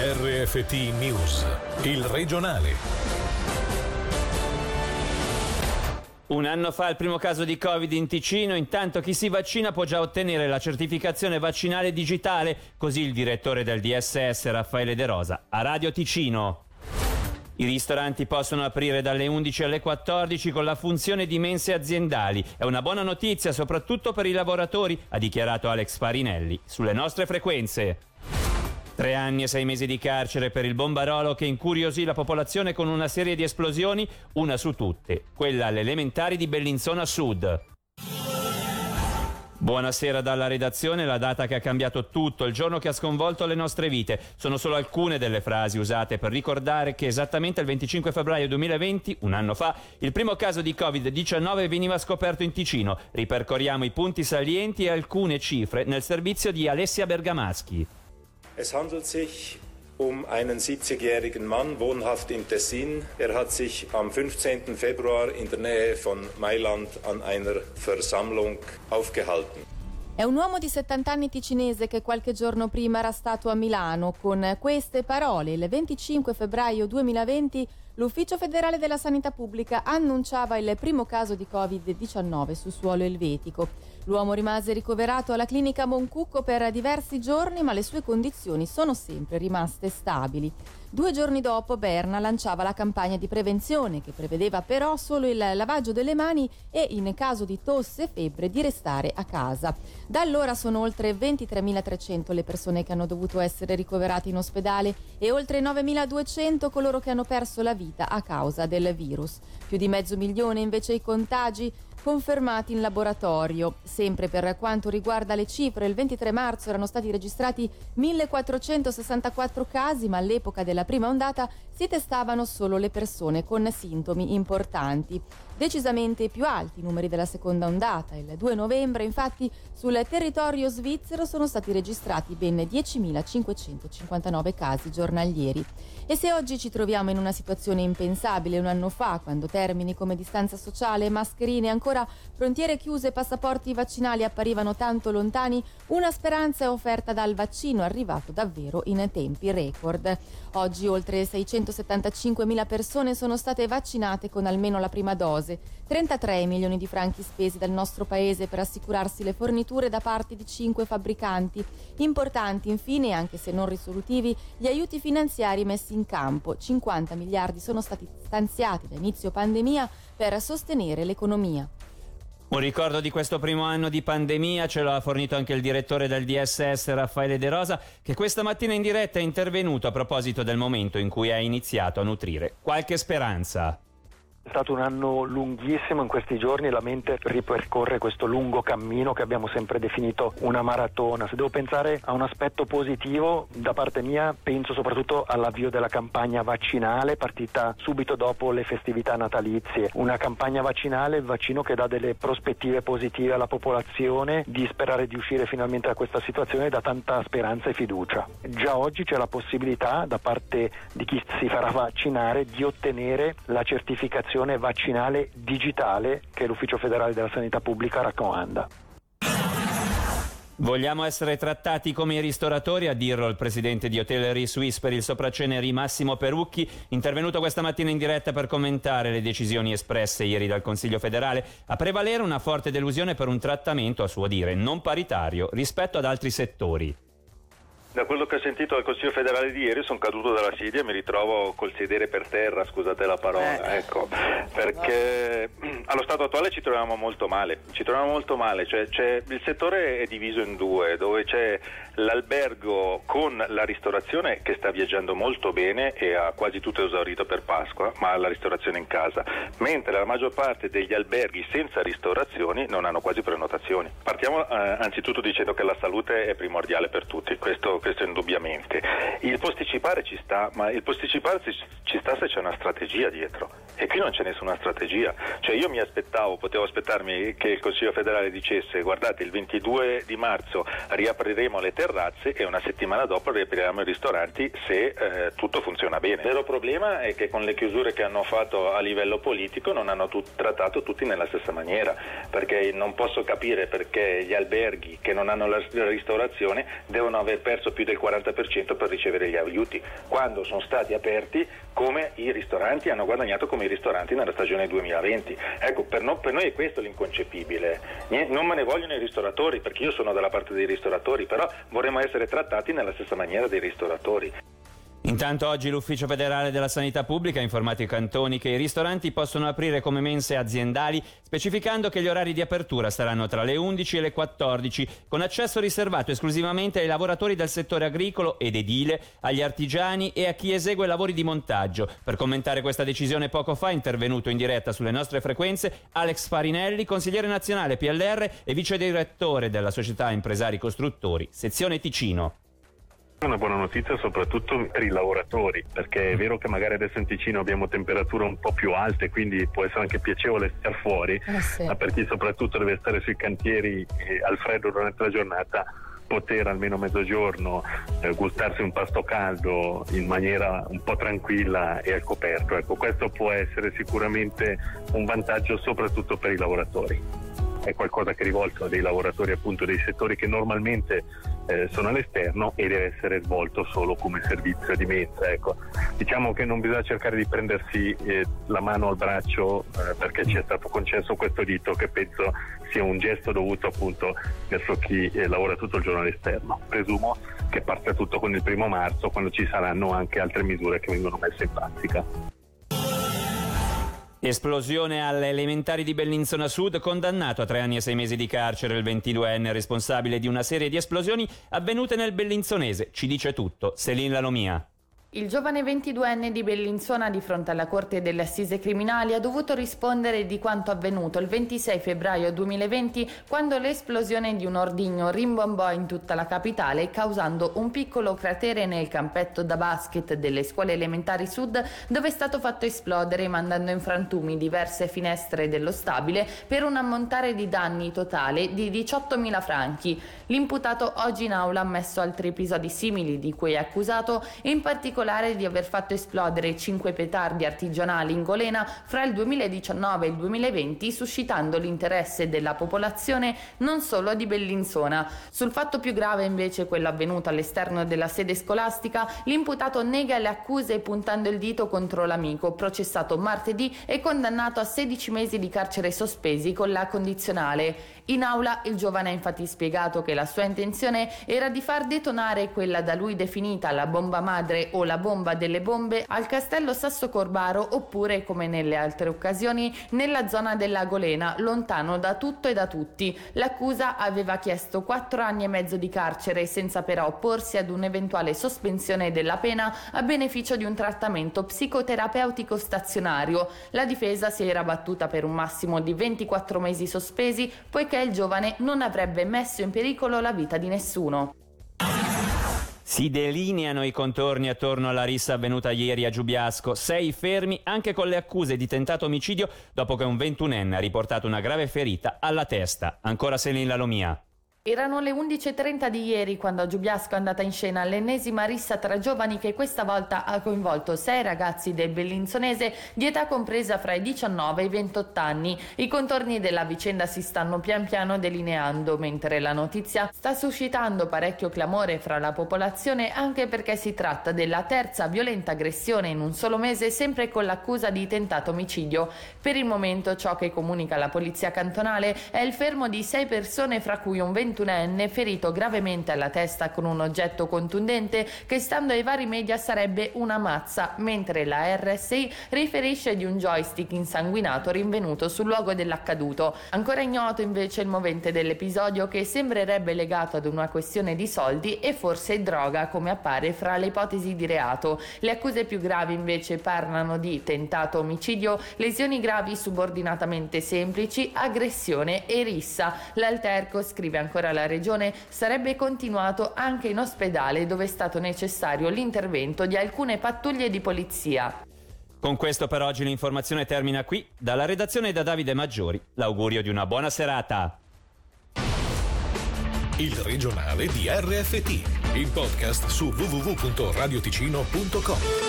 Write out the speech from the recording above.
RFT News, il regionale. Un anno fa il primo caso di Covid in Ticino, intanto chi si vaccina può già ottenere la certificazione vaccinale digitale, così il direttore del DSS Raffaele De Rosa a Radio Ticino. I ristoranti possono aprire dalle 11 alle 14 con la funzione di mense aziendali. È una buona notizia soprattutto per i lavoratori, ha dichiarato Alex Farinelli sulle nostre frequenze. Tre anni e sei mesi di carcere per il bombarolo che incuriosì la popolazione con una serie di esplosioni, una su tutte, quella alle elementari di Bellinzona Sud. Buonasera dalla redazione, la data che ha cambiato tutto, il giorno che ha sconvolto le nostre vite. Sono solo alcune delle frasi usate per ricordare che esattamente il 25 febbraio 2020, un anno fa, il primo caso di Covid-19 veniva scoperto in Ticino. Ripercorriamo i punti salienti e alcune cifre nel servizio di Alessia Bergamaschi. Es handelt sich um einen 70-jährigen Mann, wohnhaft im Tessin. Er hat sich am 15. Februar in der Nähe von Mailand an einer Versammlung aufgehalten. È un uomo di 70 anni ticinese che qualche giorno prima era stato a Milano. Con queste parole, il 25 febbraio 2020, l'Ufficio federale della sanità pubblica annunciava il primo caso di Covid-19 su suolo elvetico. L'uomo rimase ricoverato alla clinica Moncucco per diversi giorni, ma le sue condizioni sono sempre rimaste stabili. Due giorni dopo Berna lanciava la campagna di prevenzione che prevedeva però solo il lavaggio delle mani e in caso di tosse e febbre di restare a casa. Da allora sono oltre 23.300 le persone che hanno dovuto essere ricoverate in ospedale e oltre 9.200 coloro che hanno perso la vita a causa del virus. Più di mezzo milione invece i contagi confermati in laboratorio. Sempre per quanto riguarda le cifre, il 23 marzo erano stati registrati 1464 casi, ma all'epoca della prima ondata si testavano solo le persone con sintomi importanti. Decisamente più alti i numeri della seconda ondata. Il 2 novembre, infatti, sul territorio svizzero sono stati registrati ben 10.559 casi giornalieri. E se oggi ci troviamo in una situazione impensabile un anno fa, quando termini come distanza sociale, mascherine ancora frontiere chiuse e passaporti vaccinali apparivano tanto lontani, una speranza è offerta dal vaccino arrivato davvero in tempi record. Oggi oltre 675.000 persone sono state vaccinate con almeno la prima dose 33 milioni di franchi spesi dal nostro paese per assicurarsi le forniture da parte di cinque fabbricanti. Importanti infine, anche se non risolutivi, gli aiuti finanziari messi in campo. 50 miliardi sono stati stanziati da inizio pandemia per sostenere l'economia. Un ricordo di questo primo anno di pandemia ce lo ha fornito anche il direttore del DSS Raffaele De Rosa che questa mattina in diretta è intervenuto a proposito del momento in cui ha iniziato a nutrire qualche speranza. È stato un anno lunghissimo, in questi giorni la mente ripercorre questo lungo cammino che abbiamo sempre definito una maratona. Se devo pensare a un aspetto positivo, da parte mia penso soprattutto all'avvio della campagna vaccinale partita subito dopo le festività natalizie. Una campagna vaccinale, il vaccino che dà delle prospettive positive alla popolazione di sperare di uscire finalmente da questa situazione dà tanta speranza e fiducia. Già oggi c'è la possibilità da parte di chi si farà vaccinare di ottenere la certificazione vaccinale digitale che l'Ufficio federale della sanità pubblica raccomanda. Vogliamo essere trattati come i ristoratori, a dirlo il presidente di Hotellerie Suisse per il sopracceneri Massimo Perucchi, intervenuto questa mattina in diretta per commentare le decisioni espresse ieri dal Consiglio federale, a prevalere una forte delusione per un trattamento, a suo dire, non paritario rispetto ad altri settori. Da quello che ho sentito al Consiglio federale di ieri sono caduto dalla sedia e mi ritrovo col sedere per terra, scusate la parola, eh. ecco, perché allo stato attuale ci troviamo molto male, ci troviamo molto male, cioè, il settore è diviso in due, dove c'è l'albergo con la ristorazione che sta viaggiando molto bene e ha quasi tutto esaurito per Pasqua, ma ha la ristorazione in casa, mentre la maggior parte degli alberghi senza ristorazioni non hanno quasi prenotazioni. Partiamo eh, anzitutto dicendo che la salute è primordiale per tutti, questo, questo indubbiamente. Il posticipare ci sta, ma il posticipare ci sta se c'è una strategia dietro e qui non c'è nessuna strategia. Cioè io mi aspettavo, potevo aspettarmi che il Consiglio federale dicesse guardate il 22 di marzo riapriremo le terrazze e una settimana dopo riapriremo i ristoranti se eh, tutto funziona bene. Il vero problema è che con le chiusure che hanno fatto a livello politico non hanno tut- trattato tutti nella stessa maniera, perché non posso capire perché gli alberghi che non hanno la ristorazione devono aver perso spesso più del 40% per ricevere gli aiuti, quando sono stati aperti come i ristoranti hanno guadagnato come i ristoranti nella stagione 2020. Ecco, per, no, per noi è questo l'inconcepibile. Non me ne vogliono i ristoratori, perché io sono dalla parte dei ristoratori, però vorremmo essere trattati nella stessa maniera dei ristoratori. Intanto oggi l'Ufficio federale della sanità pubblica ha informato i cantoni che i ristoranti possono aprire come mense aziendali, specificando che gli orari di apertura saranno tra le 11 e le 14, con accesso riservato esclusivamente ai lavoratori del settore agricolo ed edile, agli artigiani e a chi esegue lavori di montaggio. Per commentare questa decisione poco fa è intervenuto in diretta sulle nostre frequenze Alex Farinelli, consigliere nazionale PLR e vice direttore della società Impresari Costruttori, sezione Ticino. Una buona notizia soprattutto per i lavoratori, perché è vero che magari adesso in Ticino abbiamo temperature un po' più alte, quindi può essere anche piacevole stare fuori, eh sì. ma per chi soprattutto deve stare sui cantieri eh, al freddo durante la giornata poter almeno mezzogiorno eh, gustarsi un pasto caldo in maniera un po' tranquilla e al coperto. Ecco, questo può essere sicuramente un vantaggio soprattutto per i lavoratori è qualcosa che è rivolto a dei lavoratori appunto dei settori che normalmente eh, sono all'esterno e deve essere svolto solo come servizio di mensa. Ecco. Diciamo che non bisogna cercare di prendersi eh, la mano al braccio eh, perché ci è stato concesso questo dito che penso sia un gesto dovuto appunto verso chi eh, lavora tutto il giorno all'esterno. Presumo che parta tutto con il primo marzo quando ci saranno anche altre misure che vengono messe in pratica. Esplosione alle elementari di Bellinzona Sud, condannato a tre anni e sei mesi di carcere il 22enne responsabile di una serie di esplosioni avvenute nel Bellinzonese. Ci dice tutto, Selin Lalomia. Il giovane 22enne di Bellinzona di fronte alla Corte delle Assise Criminali ha dovuto rispondere di quanto avvenuto il 26 febbraio 2020 quando l'esplosione di un ordigno rimbombò in tutta la capitale causando un piccolo cratere nel campetto da basket delle scuole elementari sud dove è stato fatto esplodere mandando in frantumi diverse finestre dello stabile per un ammontare di danni totale di 18.000 franchi. L'imputato oggi in aula ha ammesso altri episodi simili di cui è accusato in particolare particolare di aver fatto esplodere cinque petardi artigianali in Golena fra il 2019 e il 2020, suscitando l'interesse della popolazione non solo di Bellinzona. Sul fatto più grave, invece, quello avvenuto all'esterno della sede scolastica, l'imputato nega le accuse puntando il dito contro l'amico, processato martedì e condannato a 16 mesi di carcere sospesi con la condizionale. In aula il giovane ha infatti spiegato che la sua intenzione era di far detonare quella da lui definita la bomba madre o la bomba delle bombe al castello Sasso Corbaro oppure, come nelle altre occasioni, nella zona della Golena, lontano da tutto e da tutti. L'accusa aveva chiesto quattro anni e mezzo di carcere senza però opporsi ad un'eventuale sospensione della pena a beneficio di un trattamento psicoterapeutico stazionario. La difesa si era battuta per un massimo di 24 mesi sospesi poiché il giovane non avrebbe messo in pericolo la vita di nessuno. Si delineano i contorni attorno alla rissa avvenuta ieri a Giubiasco. Sei fermi anche con le accuse di tentato omicidio dopo che un ventunenne ha riportato una grave ferita alla testa. Ancora Selin Lalomia. Erano le 11.30 di ieri quando a Giubiasco è andata in scena l'ennesima rissa tra giovani che questa volta ha coinvolto sei ragazzi del Bellinzonese di età compresa fra i 19 e i 28 anni. I contorni della vicenda si stanno pian piano delineando, mentre la notizia sta suscitando parecchio clamore fra la popolazione anche perché si tratta della terza violenta aggressione in un solo mese sempre con l'accusa di tentato omicidio. Per il momento ciò che comunica la polizia cantonale è il fermo di sei persone fra cui un 20 ventunenne ferito gravemente alla testa con un oggetto contundente che stando ai vari media sarebbe una mazza, mentre la RSI riferisce di un joystick insanguinato rinvenuto sul luogo dell'accaduto. Ancora ignoto invece il movente dell'episodio che sembrerebbe legato ad una questione di soldi e forse droga come appare fra le ipotesi di reato. Le accuse più gravi invece parlano di tentato omicidio, lesioni gravi subordinatamente semplici, aggressione e rissa. L'alterco scrive ancora ancora la Regione, sarebbe continuato anche in ospedale dove è stato necessario l'intervento di alcune pattuglie di polizia. Con questo per oggi l'informazione termina qui. Dalla redazione da Davide Maggiori, l'augurio di una buona serata. Il regionale di RFT, il podcast su www.radioticino.com.